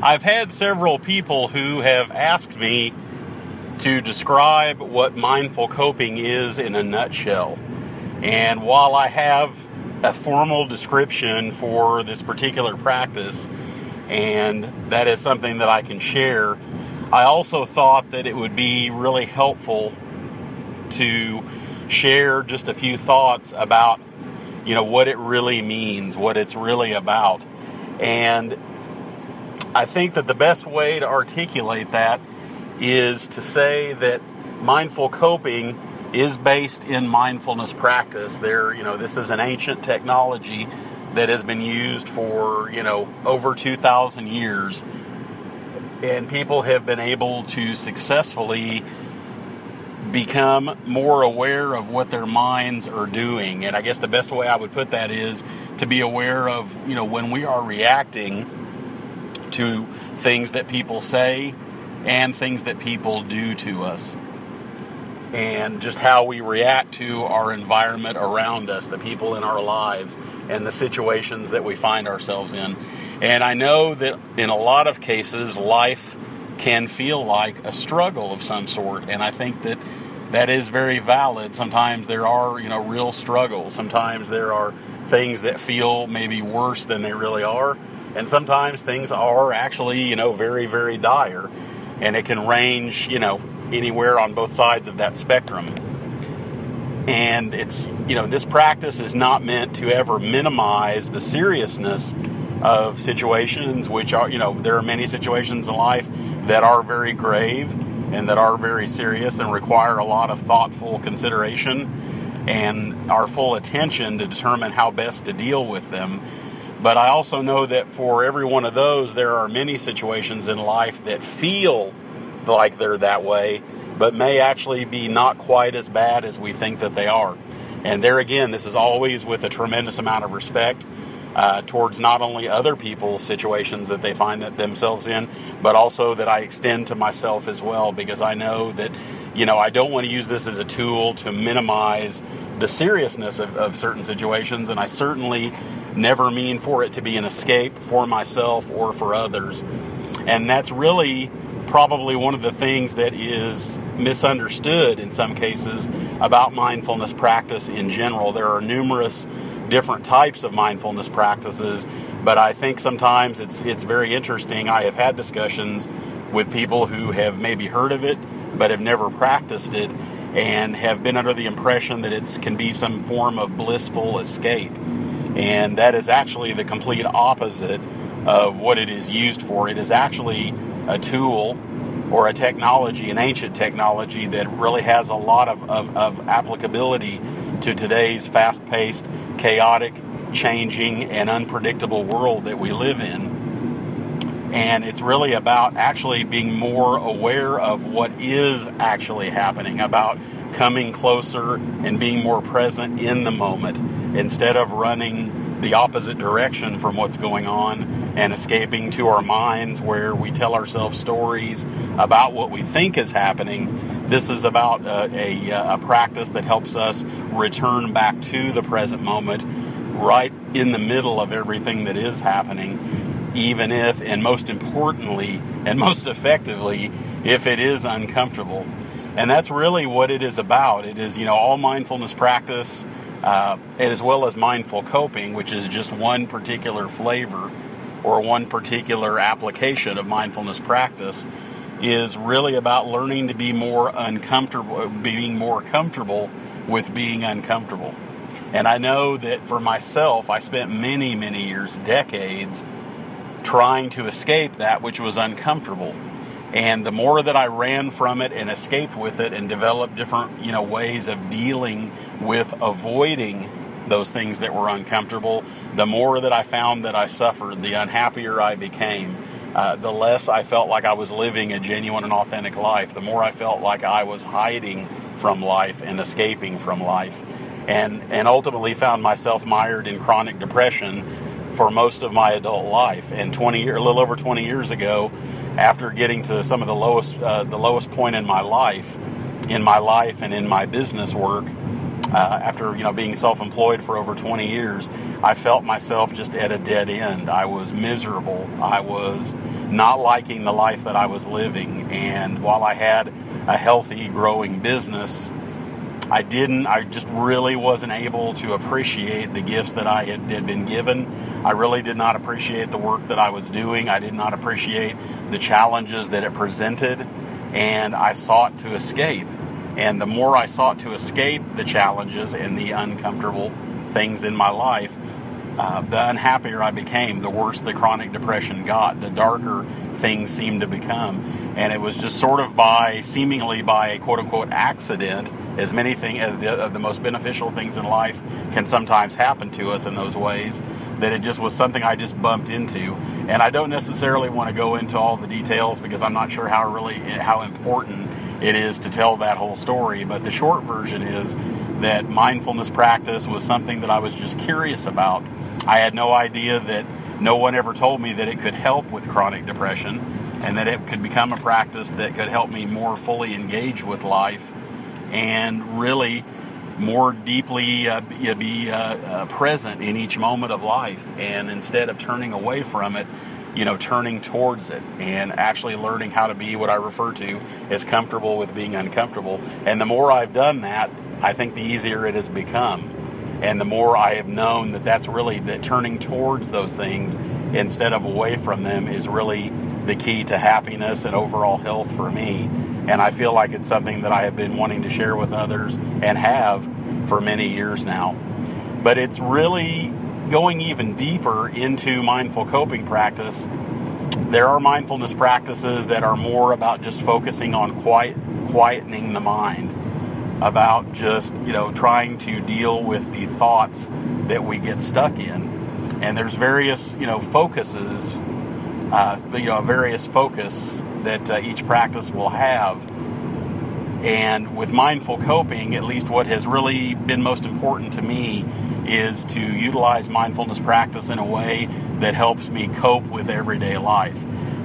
I've had several people who have asked me to describe what mindful coping is in a nutshell. And while I have a formal description for this particular practice, and that is something that I can share, I also thought that it would be really helpful to share just a few thoughts about you know what it really means, what it's really about. And I think that the best way to articulate that is to say that mindful coping is based in mindfulness practice. There, you know, this is an ancient technology that has been used for, you know, over 2,000 years. And people have been able to successfully become more aware of what their minds are doing. And I guess the best way I would put that is to be aware of, you know, when we are reacting to things that people say and things that people do to us. And just how we react to our environment around us, the people in our lives, and the situations that we find ourselves in. And I know that in a lot of cases, life can feel like a struggle of some sort. And I think that that is very valid. Sometimes there are, you know, real struggles. Sometimes there are things that feel maybe worse than they really are. And sometimes things are actually, you know, very, very dire and it can range, you know, anywhere on both sides of that spectrum. And it's, you know, this practice is not meant to ever minimize the seriousness of situations, which are, you know, there are many situations in life that are very grave and that are very serious and require a lot of thoughtful consideration and our full attention to determine how best to deal with them. But I also know that for every one of those, there are many situations in life that feel like they're that way, but may actually be not quite as bad as we think that they are. And there again, this is always with a tremendous amount of respect uh, towards not only other people's situations that they find themselves in, but also that I extend to myself as well, because I know that, you know, I don't want to use this as a tool to minimize the seriousness of, of certain situations, and I certainly never mean for it to be an escape for myself or for others. And that's really probably one of the things that is misunderstood in some cases about mindfulness practice in general. There are numerous different types of mindfulness practices, but I think sometimes it's it's very interesting. I have had discussions with people who have maybe heard of it but have never practiced it and have been under the impression that it can be some form of blissful escape. And that is actually the complete opposite of what it is used for. It is actually a tool or a technology, an ancient technology that really has a lot of, of, of applicability to today's fast paced, chaotic, changing, and unpredictable world that we live in. And it's really about actually being more aware of what is actually happening, about coming closer and being more present in the moment instead of running the opposite direction from what's going on and escaping to our minds where we tell ourselves stories about what we think is happening. This is about a, a, a practice that helps us return back to the present moment right in the middle of everything that is happening, even if, and most importantly, and most effectively, if it is uncomfortable. And that's really what it is about. It is, you know, all mindfulness practice, uh, as well as mindful coping, which is just one particular flavor or one particular application of mindfulness practice, is really about learning to be more uncomfortable, being more comfortable with being uncomfortable. And I know that for myself, I spent many, many years, decades, trying to escape that which was uncomfortable. And the more that I ran from it and escaped with it and developed different, you know, ways of dealing with avoiding those things that were uncomfortable, the more that I found that I suffered, the unhappier I became. Uh, the less I felt like I was living a genuine and authentic life, the more I felt like I was hiding from life and escaping from life. And, and ultimately found myself mired in chronic depression for most of my adult life. And 20 a little over 20 years ago, after getting to some of the lowest uh, the lowest point in my life, in my life and in my business work, uh, after you know being self-employed for over 20 years, I felt myself just at a dead end. I was miserable. I was not liking the life that I was living. And while I had a healthy, growing business, I didn't. I just really wasn't able to appreciate the gifts that I had, had been given. I really did not appreciate the work that I was doing. I did not appreciate the challenges that it presented, and I sought to escape. And the more I sought to escape the challenges and the uncomfortable things in my life, uh, the unhappier I became, the worse the chronic depression got, the darker things seemed to become. And it was just sort of by, seemingly by a quote unquote accident, as many things, as uh, the, the most beneficial things in life can sometimes happen to us in those ways, that it just was something I just bumped into. And I don't necessarily want to go into all the details because I'm not sure how really, how important it is to tell that whole story. But the short version is that mindfulness practice was something that I was just curious about. I had no idea that no one ever told me that it could help with chronic depression and that it could become a practice that could help me more fully engage with life and really more deeply uh, be uh, uh, present in each moment of life. And instead of turning away from it, you know, turning towards it and actually learning how to be what I refer to as comfortable with being uncomfortable. And the more I've done that, I think the easier it has become. And the more I have known that that's really that turning towards those things instead of away from them is really the key to happiness and overall health for me. And I feel like it's something that I have been wanting to share with others and have for many years now. But it's really going even deeper into mindful coping practice, there are mindfulness practices that are more about just focusing on quiet, quietening the mind, about just you know trying to deal with the thoughts that we get stuck in. And there's various you know focuses, uh, you know various focus that uh, each practice will have. And with mindful coping, at least what has really been most important to me is to utilize mindfulness practice in a way that helps me cope with everyday life.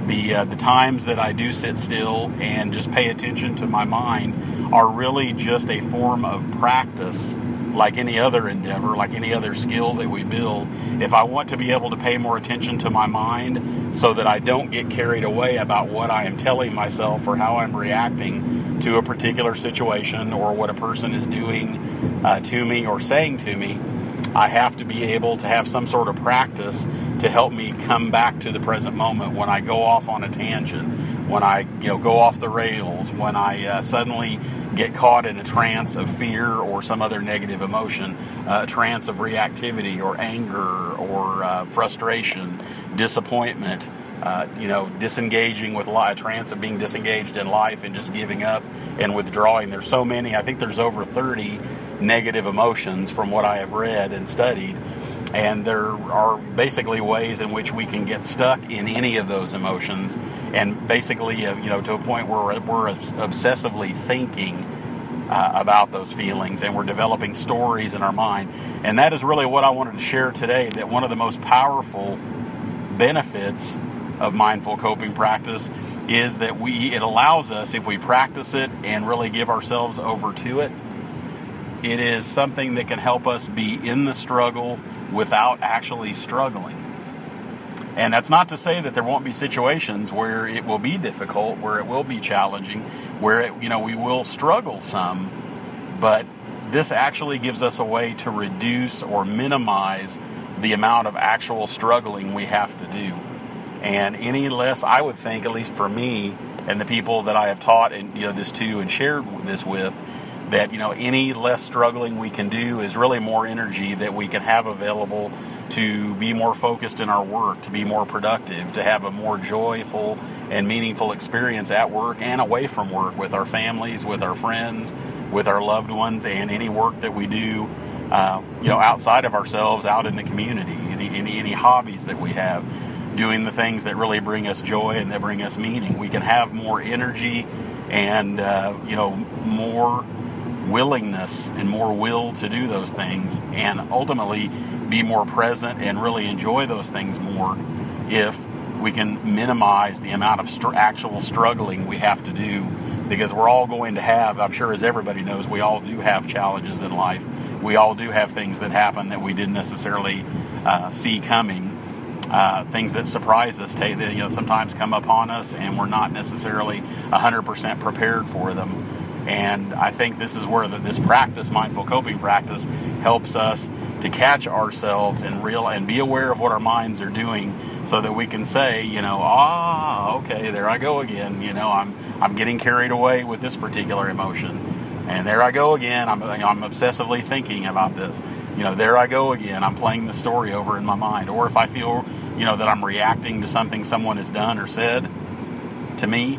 The, uh, the times that I do sit still and just pay attention to my mind are really just a form of practice like any other endeavor, like any other skill that we build. If I want to be able to pay more attention to my mind so that I don't get carried away about what I am telling myself or how I'm reacting to a particular situation or what a person is doing uh, to me or saying to me, I have to be able to have some sort of practice to help me come back to the present moment when I go off on a tangent, when I you know go off the rails, when I uh, suddenly get caught in a trance of fear or some other negative emotion, uh, a trance of reactivity or anger or uh, frustration, disappointment. Uh, you know, disengaging with life, a trance of being disengaged in life and just giving up and withdrawing. There's so many. I think there's over 30 negative emotions from what I have read and studied. And there are basically ways in which we can get stuck in any of those emotions, and basically, uh, you know, to a point where we're obsessively thinking uh, about those feelings, and we're developing stories in our mind. And that is really what I wanted to share today. That one of the most powerful benefits of mindful coping practice is that we it allows us if we practice it and really give ourselves over to it it is something that can help us be in the struggle without actually struggling. And that's not to say that there won't be situations where it will be difficult, where it will be challenging, where it, you know we will struggle some, but this actually gives us a way to reduce or minimize the amount of actual struggling we have to do. And any less, I would think, at least for me and the people that I have taught and you know this to and shared this with, that you know any less struggling we can do is really more energy that we can have available to be more focused in our work, to be more productive, to have a more joyful and meaningful experience at work and away from work with our families, with our friends, with our loved ones, and any work that we do, uh, you know, outside of ourselves, out in the community, any, any, any hobbies that we have, doing the things that really bring us joy and that bring us meaning. We can have more energy and, uh, you know, more willingness and more will to do those things and ultimately be more present and really enjoy those things more if we can minimize the amount of str- actual struggling we have to do because we're all going to have i'm sure as everybody knows we all do have challenges in life we all do have things that happen that we didn't necessarily uh, see coming. Uh, things that surprise us, you know, sometimes come upon us, and we're not necessarily 100% prepared for them. And I think this is where the, this practice, mindful coping practice, helps us to catch ourselves and real and be aware of what our minds are doing, so that we can say, you know, ah, okay, there I go again. You know, I'm I'm getting carried away with this particular emotion, and there I go again. I'm I'm obsessively thinking about this. You know, there I go again. I'm playing the story over in my mind. Or if I feel, you know, that I'm reacting to something someone has done or said to me,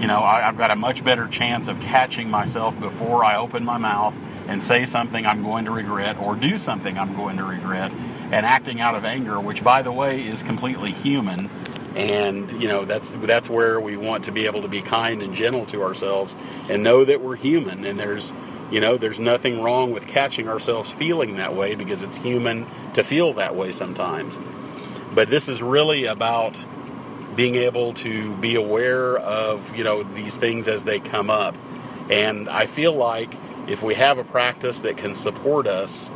you know, I, have got a much better chance of catching myself before I open my mouth and say something I'm going to regret or do something I'm going to regret and acting out of anger, which, by the way, is completely human. And you know that's that's where we want to be able to be kind and gentle to ourselves and know that we're human and there's you know there's nothing wrong with catching ourselves feeling that way because it's human to feel that way sometimes. But this is really about being able to be aware of you know these things as they come up. And i feel like if we have a practice that can support us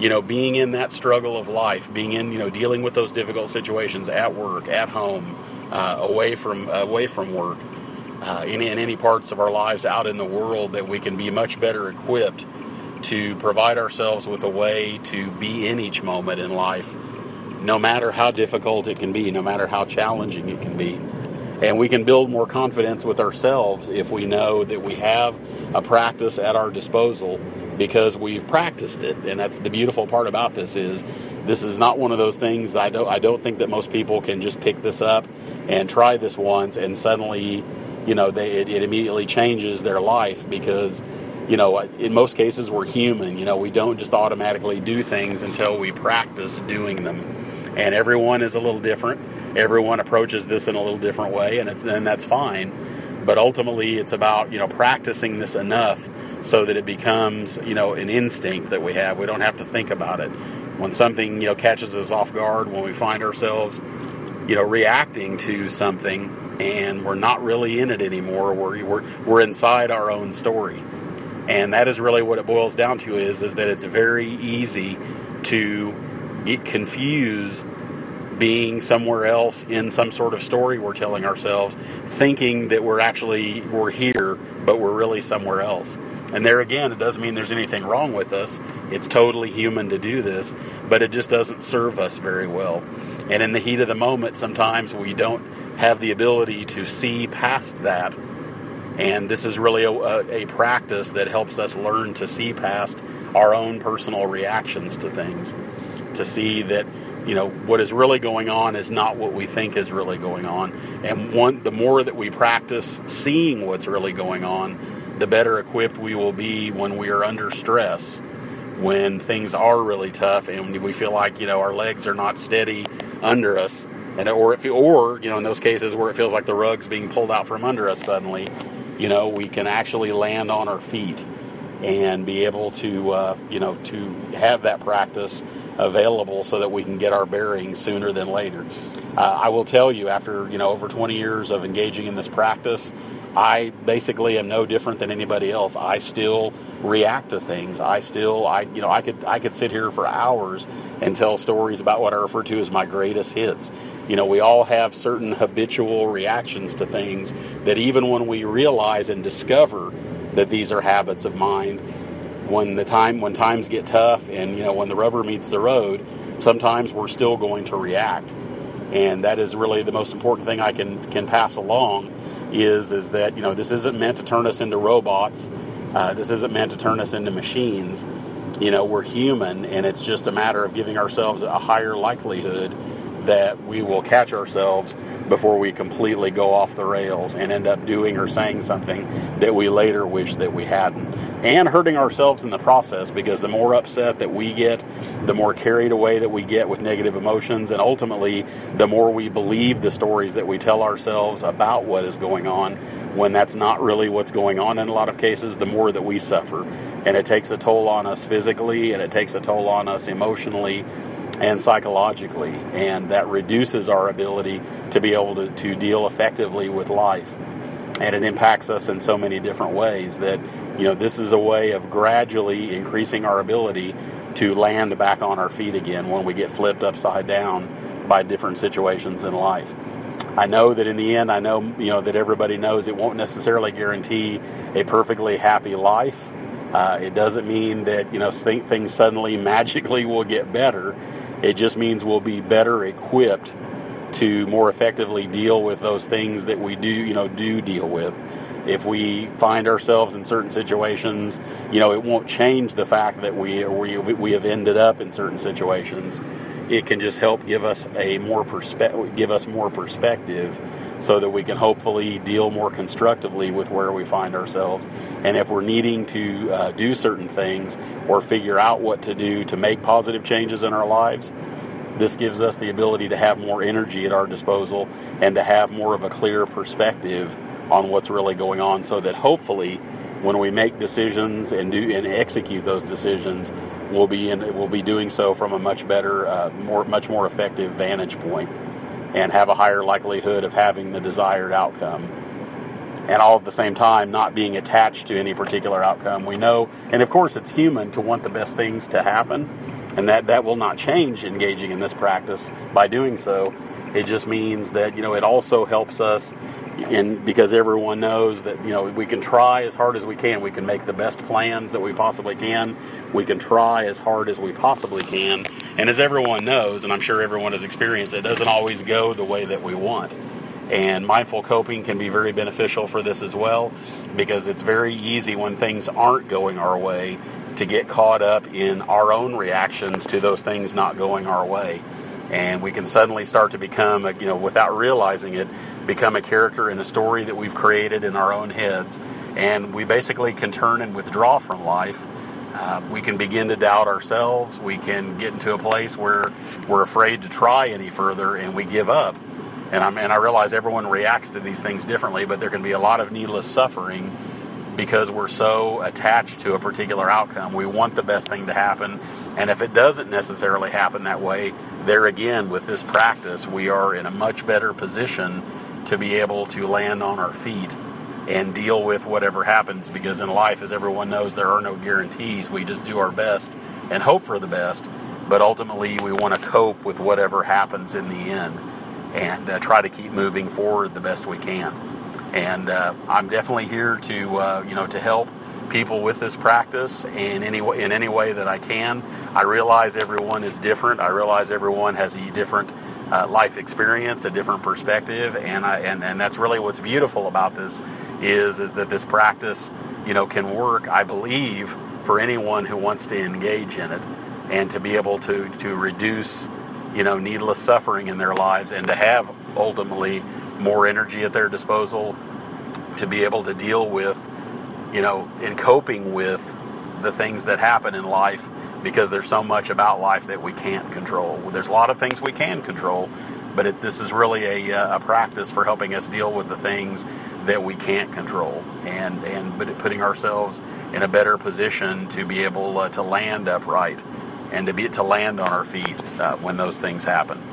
you know being in that struggle of life being in you know dealing with those difficult situations at work at home uh, away from away from work uh, in, in any parts of our lives out in the world that we can be much better equipped to provide ourselves with a way to be in each moment in life no matter how difficult it can be, no matter how challenging it can be. And we can build more confidence with ourselves if we know that we have a practice at our disposal because we've practiced it. And that's the beautiful part about this is this is not one of those things I don't I don't think that most people can just pick this up and try this once and suddenly, you know, they, it, it immediately changes their life because you know, in most cases we're human. You know, we don't just automatically do things until we practice doing them and everyone is a little different. Everyone approaches this in a little different way, and it's and that's fine. But ultimately, it's about you know practicing this enough so that it becomes you know an instinct that we have. We don't have to think about it. When something you know catches us off guard, when we find ourselves you know reacting to something and we're not really in it anymore, we're we're, we're inside our own story, and that is really what it boils down to. Is is that it's very easy to get confused being somewhere else in some sort of story we're telling ourselves, thinking that we're actually we're here, but we're really somewhere else. And there again, it doesn't mean there's anything wrong with us. It's totally human to do this, but it just doesn't serve us very well. And in the heat of the moment, sometimes we don't have the ability to see past that. And this is really a, a, a practice that helps us learn to see past our own personal reactions to things to see that you know what is really going on is not what we think is really going on. And one the more that we practice seeing what's really going on the better equipped we will be when we are under stress when things are really tough and we feel like you know our legs are not steady under us. And or if or you know in those cases where it feels like the rug's being pulled out from under us suddenly you know we can actually land on our feet and be able to uh, you know to have that practice available so that we can get our bearings sooner than later. Uh, I will tell you, after you know over 20 years of engaging in this practice, I basically am no different than anybody else. I still react to things. I still, I you know, I could I could sit here for hours and tell stories about what I refer to as my greatest hits. You know, we all have certain habitual reactions to things that even when we realize and discover that these are habits of mind, when the time when times get tough and you know when the rubber meets the road, sometimes we're still going to react. And that is really the most important thing I can can pass along is is that you know this isn't meant to turn us into robots. Uh, this isn't meant to turn us into machines. You know, we're human, and it's just a matter of giving ourselves a higher likelihood that we will catch ourselves before we completely go off the rails and end up doing or saying something that we later wish that we hadn't. And hurting ourselves in the process because the more upset that we get, the more carried away that we get with negative emotions, and ultimately, the more we believe the stories that we tell ourselves about what is going on when that's not really what's going on in a lot of cases, the more that we suffer. And it takes a toll on us physically and it takes a toll on us emotionally and psychologically, and that reduces our ability to be able to, to deal effectively with life. And it impacts us in so many different ways that you know, this is a way of gradually increasing our ability to land back on our feet again when we get flipped upside down by different situations in life. I know that in the end, I know you know that everybody knows it won't necessarily guarantee a perfectly happy life. Uh, it doesn't mean that you know things suddenly magically will get better. It just means we'll be better equipped to more effectively deal with those things that we do you know do deal with. If we find ourselves in certain situations, you know, it won't change the fact that we we we have ended up in certain situations it can just help give us a more perspective, give us more perspective, so that we can hopefully deal more constructively with where we find ourselves. And if we're needing to uh, do certain things or figure out what to do to make positive changes in our lives, this gives us the ability to have more energy at our disposal and to have more of a clear perspective on what's really going on, so that hopefully when we make decisions and do and execute those decisions, we'll be in we'll be doing so from a much better, uh, more much more effective vantage point, and have a higher likelihood of having the desired outcome. And all at the same time, not being attached to any particular outcome. We know, and of course, it's human to want the best things to happen, and that that will not change engaging in this practice by doing so. It just means that you know it also helps us and because everyone knows that you know we can try as hard as we can we can make the best plans that we possibly can we can try as hard as we possibly can and as everyone knows and i'm sure everyone has experienced it doesn't always go the way that we want and mindful coping can be very beneficial for this as well because it's very easy when things aren't going our way to get caught up in our own reactions to those things not going our way and we can suddenly start to become you know without realizing it become a character in a story that we've created in our own heads. And we basically can turn and withdraw from life. Uh, we can begin to doubt ourselves. We can get into a place where we're afraid to try any further and we give up. And, I'm, and I realize everyone reacts to these things differently, but there can be a lot of needless suffering because we're so attached to a particular outcome. We want the best thing to happen. And if it doesn't necessarily happen that way, there again, with this practice, we are in a much better position to be able to land on our feet and deal with whatever happens because in life, as everyone knows, there are no guarantees. We just do our best and hope for the best, but ultimately we want to cope with whatever happens in the end and uh, try to keep moving forward the best we can. And uh, I'm definitely here to uh, you know to help people with this practice in any way, in any way that I can. I realize everyone is different. I realize everyone has a different uh, life experience, a different perspective, and I and, and that's really what's beautiful about this is is that this practice, you know, can work. I believe for anyone who wants to engage in it and to be able to to reduce, you know, needless suffering in their lives and to have ultimately more energy at their disposal to be able to deal with, you know, in coping with the things that happen in life because there's so much about life that we can't control. There's a lot of things we can control, but it, this is really a, uh, a, practice for helping us deal with the things that we can't control and and putting ourselves in a better position to be able uh, to land upright and to be to land on our feet uh, when those things happen.